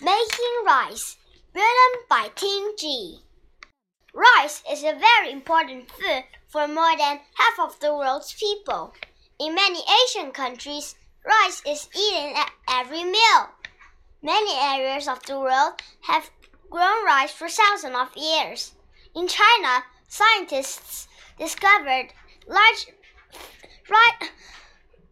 Making rice, written by Ting Ji. Rice is a very important food for more than half of the world's people. In many Asian countries, rice is eaten at every meal. Many areas of the world have grown rice for thousands of years. In China, scientists discovered large rice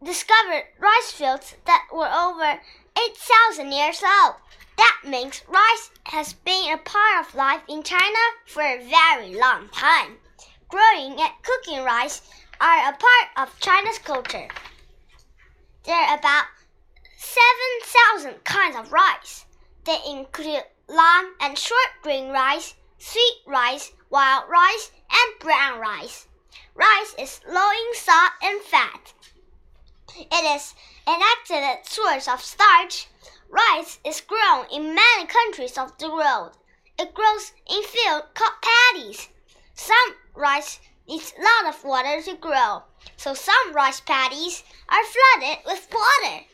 discovered rice fields that were over 8,000 years old. That means rice has been a part of life in China for a very long time. Growing and cooking rice are a part of China's culture. There are about 7,000 kinds of rice. They include long and short grain rice, sweet rice, wild rice, and brown rice. Rice is low in salt and fat. It is an excellent source of starch. Rice is grown in many countries of the world. It grows in fields called paddies. Some rice needs a lot of water to grow, so some rice paddies are flooded with water.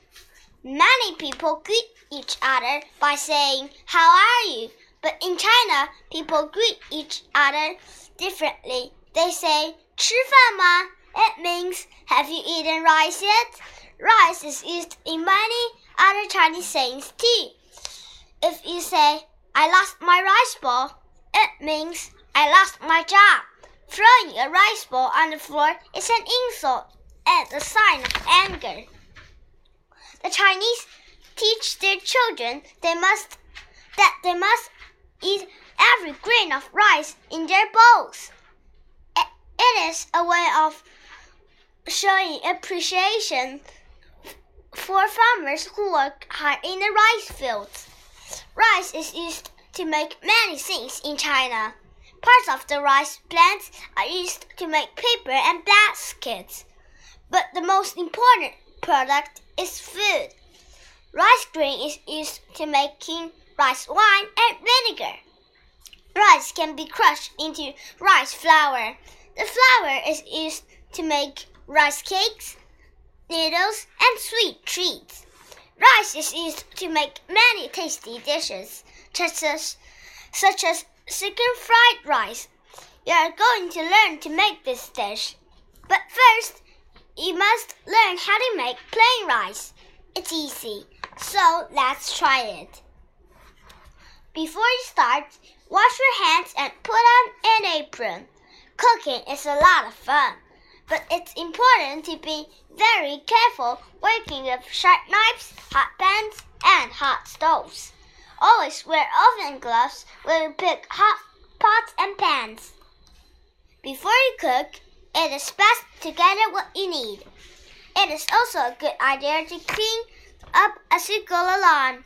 Many people greet each other by saying, How are you? But in China, people greet each other differently. They say, 吃饭吗? It means, have you eaten rice yet? Rice is used in many other Chinese sayings too. If you say, I lost my rice ball, it means I lost my job. Throwing a rice ball on the floor is an insult and a sign of anger. The Chinese teach their children they must that they must eat every grain of rice in their bowls. It is a way of showing appreciation for farmers who work hard in the rice fields. Rice is used to make many things in China. Parts of the rice plants are used to make paper and baskets. But the most important product is food. Rice grain is used to making rice wine and vinegar. Rice can be crushed into rice flour. The flour is used to make rice cakes, noodles, and sweet treats. Rice is used to make many tasty dishes, such as, such as chicken fried rice. You are going to learn to make this dish. But first, you must learn how to make plain rice. It's easy, so let's try it. Before you start, wash your hands and put on an apron. Cooking is a lot of fun but it's important to be very careful working with sharp knives, hot pans, and hot stoves. Always wear oven gloves when you pick hot pots and pans. Before you cook, it is best to gather what you need. It is also a good idea to clean up as you go along.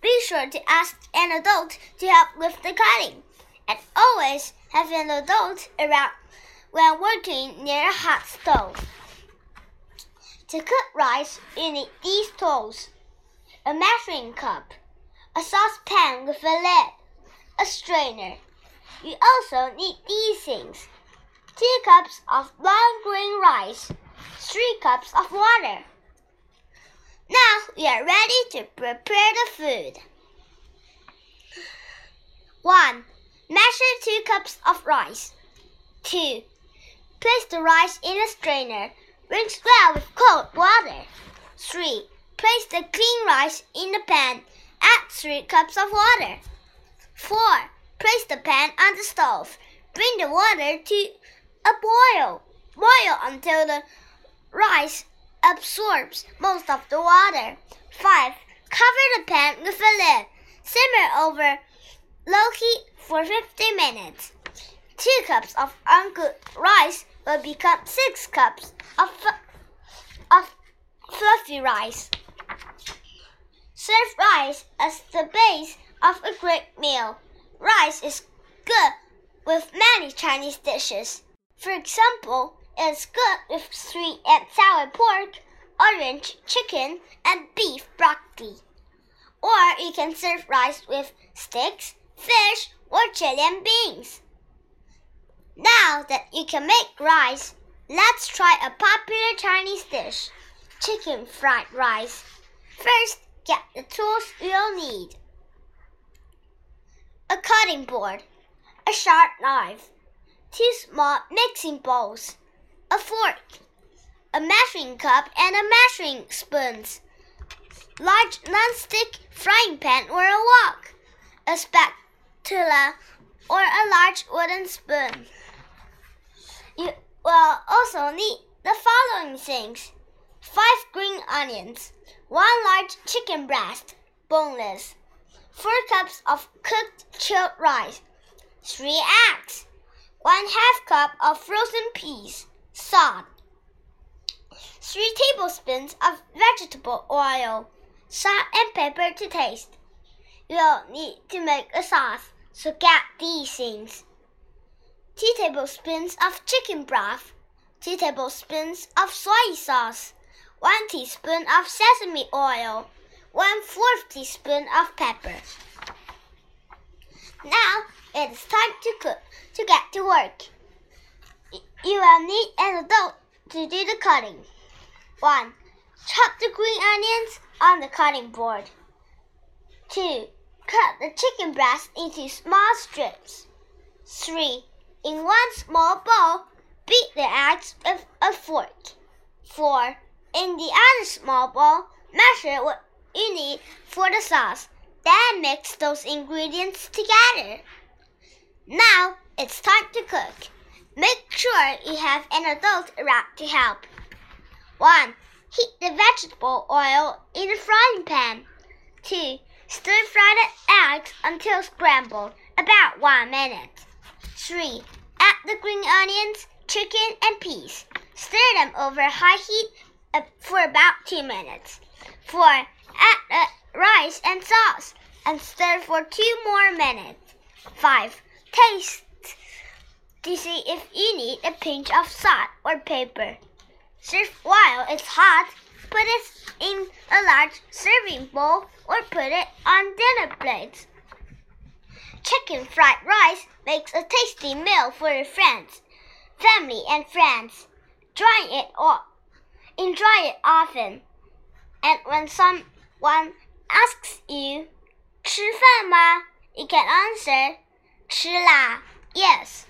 Be sure to ask an adult to help with the cutting, and always have an adult around when working near a hot stove. To cook rice, you need these tools a measuring cup, a saucepan with a lid, a strainer. You also need these things two cups of long grain rice, three cups of water. Now we are ready to prepare the food. 1. Measure 2 cups of rice. 2. Place the rice in a strainer. Rinse well with cold water. 3. Place the clean rice in the pan. Add 3 cups of water. 4. Place the pan on the stove. Bring the water to a boil. Boil until the rice absorbs most of the water. 5. Cover the pan with a lid. Simmer over low heat for 50 minutes. 2 cups of uncooked rice will become 6 cups of, of fluffy rice. Serve rice as the base of a great meal. Rice is good with many Chinese dishes. For example, it's good with sweet and sour pork, orange chicken, and beef broccoli. Or you can serve rice with steaks, fish, or chili and beans. Now that you can make rice, let's try a popular Chinese dish chicken fried rice. First, get the tools you'll need a cutting board, a sharp knife, two small mixing bowls, a fork, a measuring cup, and a measuring spoons, large non-stick frying pan or a wok, a spatula, or a large wooden spoon. You will also need the following things. Five green onions, one large chicken breast, boneless, four cups of cooked chilled rice, three eggs, one half cup of frozen peas, salt, three tablespoons of vegetable oil, salt and pepper to taste. You'll need to make a sauce, so get these things. 2 tablespoons of chicken broth, 2 tablespoons of soy sauce, 1 teaspoon of sesame oil, 1 fourth teaspoon of pepper. Now it is time to cook, to get to work. You will need an adult to do the cutting. 1. Chop the green onions on the cutting board. 2. Cut the chicken breast into small strips. 3. In one small bowl, beat the eggs with a fork. 4. In the other small bowl, measure what you need for the sauce. Then mix those ingredients together. Now it's time to cook. Make sure you have an adult around to help. 1. Heat the vegetable oil in a frying pan. 2. Stir fry the eggs until scrambled, about 1 minute. 3. Add the green onions, chicken, and peas. Stir them over high heat uh, for about 2 minutes. 4. Add the rice and sauce and stir for 2 more minutes. 5. Taste to see if you need a pinch of salt or pepper. Serve while it's hot. Put it in a large serving bowl or put it on dinner plates Chicken fried rice makes a tasty meal for your friends, family, and friends. Dry it or enjoy it often. And when someone asks you, 吃饭吗? You can answer, 吃啦, yes.